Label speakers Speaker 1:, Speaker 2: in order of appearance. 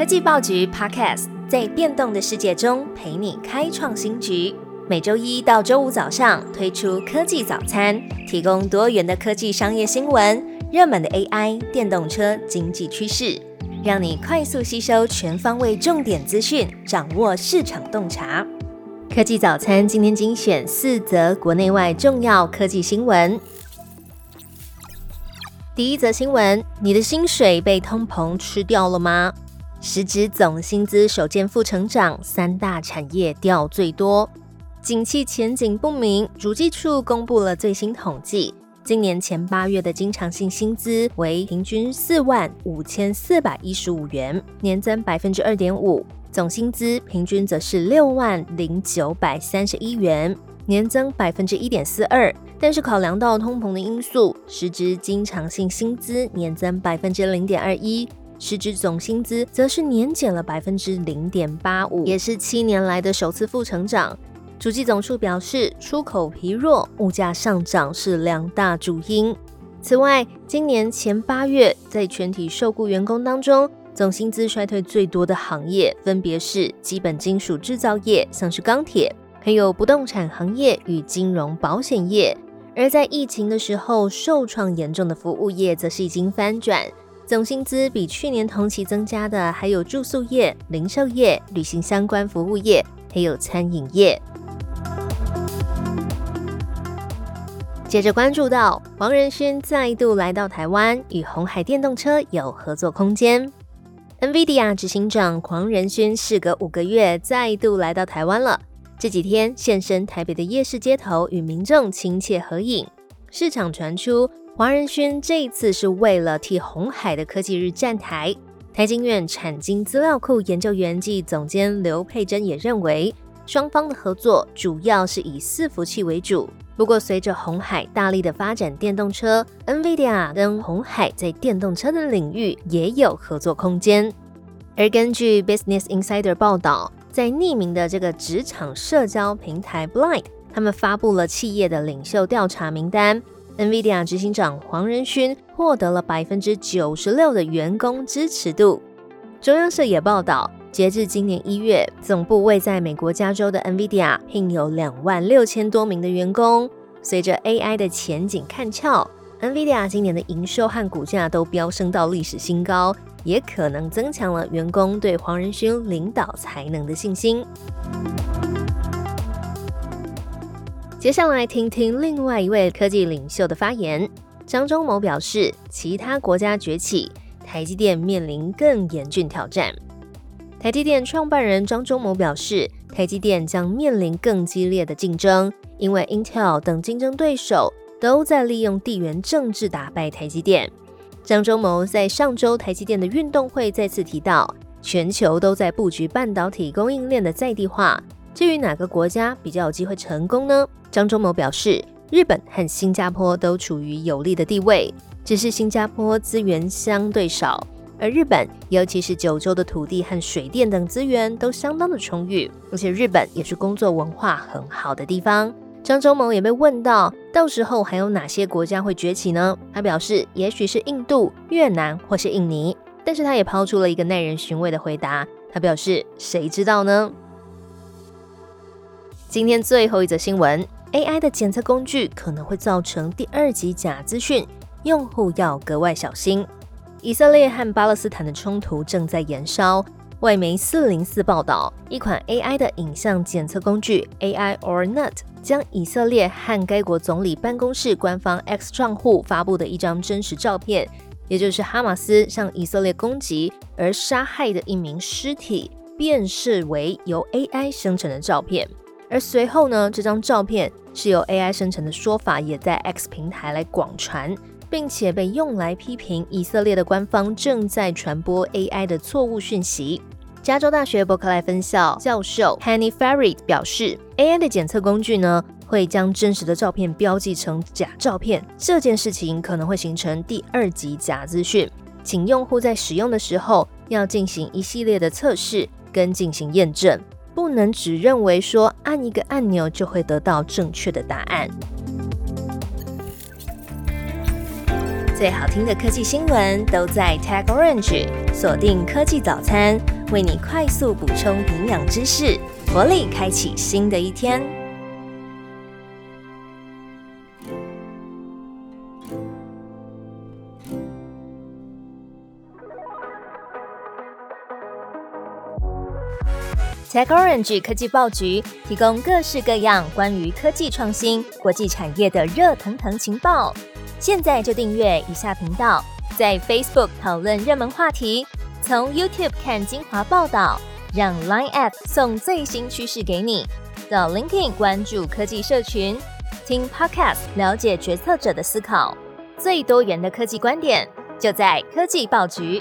Speaker 1: 科技报局 Podcast 在变动的世界中陪你开创新局。每周一到周五早上推出科技早餐，提供多元的科技商业新闻、热门的 AI、电动车、经济趋势，让你快速吸收全方位重点资讯，掌握市场洞察。科技早餐今天精选四则国内外重要科技新闻。第一则新闻：你的薪水被通膨吃掉了吗？时值总薪资首见负成长，三大产业掉最多，景气前景不明。主计处公布了最新统计，今年前八月的经常性薪资为平均四万五千四百一十五元，年增百分之二点五；总薪资平均则是六万零九百三十一元，年增百分之一点四二。但是考量到通膨的因素，实质经常性薪资年增百分之零点二一，实质总薪资则是年减了百分之零点八五，也是七年来的首次负成长。主计总处表示，出口疲弱、物价上涨是两大主因。此外，今年前八月在全体受雇员工当中，总薪资衰退最多的行业分别是基本金属制造业，像是钢铁，还有不动产行业与金融保险业。而在疫情的时候，受创严重的服务业则是已经翻转，总薪资比去年同期增加的还有住宿业、零售业、旅行相关服务业，还有餐饮业。接着关注到黄仁勋再度来到台湾，与红海电动车有合作空间。NVIDIA 执行长黄仁勋事隔五个月再度来到台湾了。这几天现身台北的夜市街头，与民众亲切合影。市场传出，黄仁勋这一次是为了替红海的科技日站台。台经院产经资料库研究员暨总监刘佩珍也认为，双方的合作主要是以伺服器为主。不过，随着红海大力的发展电动车，NVIDIA 跟红海在电动车的领域也有合作空间。而根据 Business Insider 报道。在匿名的这个职场社交平台 Blind，他们发布了企业的领袖调查名单。NVIDIA 执行长黄仁勋获得了百分之九十六的员工支持度。中央社也报道，截至今年一月，总部位在美国加州的 NVIDIA 聘有两万六千多名的员工。随着 AI 的前景看俏，NVIDIA 今年的营收和股价都飙升到历史新高。也可能增强了员工对黄仁勋领导才能的信心。接下来听听另外一位科技领袖的发言。张忠谋表示，其他国家崛起，台积电面临更严峻挑战。台积电创办人张忠谋表示，台积电将面临更激烈的竞争，因为 Intel 等竞争对手都在利用地缘政治打败台积电。张忠谋在上周台积电的运动会再次提到，全球都在布局半导体供应链的在地化。至于哪个国家比较有机会成功呢？张忠谋表示，日本和新加坡都处于有利的地位，只是新加坡资源相对少，而日本尤其是九州的土地和水电等资源都相当的充裕，而且日本也是工作文化很好的地方。张忠谋也被问到，到时候还有哪些国家会崛起呢？他表示，也许是印度、越南或是印尼。但是他也抛出了一个耐人寻味的回答，他表示，谁知道呢？今天最后一则新闻，AI 的检测工具可能会造成第二级假资讯，用户要格外小心。以色列和巴勒斯坦的冲突正在延烧。外媒四零四报道，一款 AI 的影像检测工具 AI or Not 将以色列和该国总理办公室官方 X 账户发布的一张真实照片，也就是哈马斯向以色列攻击而杀害的一名尸体，辨识为由 AI 生成的照片。而随后呢，这张照片是由 AI 生成的说法也在 X 平台来广传。并且被用来批评以色列的官方正在传播 AI 的错误讯息。加州大学伯克莱分校教授 Henny Farid 表示，AI 的检测工具呢会将真实的照片标记成假照片，这件事情可能会形成第二级假资讯，请用户在使用的时候要进行一系列的测试跟进行验证，不能只认为说按一个按钮就会得到正确的答案。最好听的科技新闻都在 Tag Orange，锁定科技早餐，为你快速补充营养知识，活力开启新的一天。TechOrange 科技报局提供各式各样关于科技创新、国际产业的热腾腾情报。现在就订阅以下频道，在 Facebook 讨论热门话题，从 YouTube 看精华报道，让 Line App 送最新趋势给你。到 LinkedIn 关注科技社群，听 Podcast 了解决策者的思考，最多元的科技观点就在科技报局。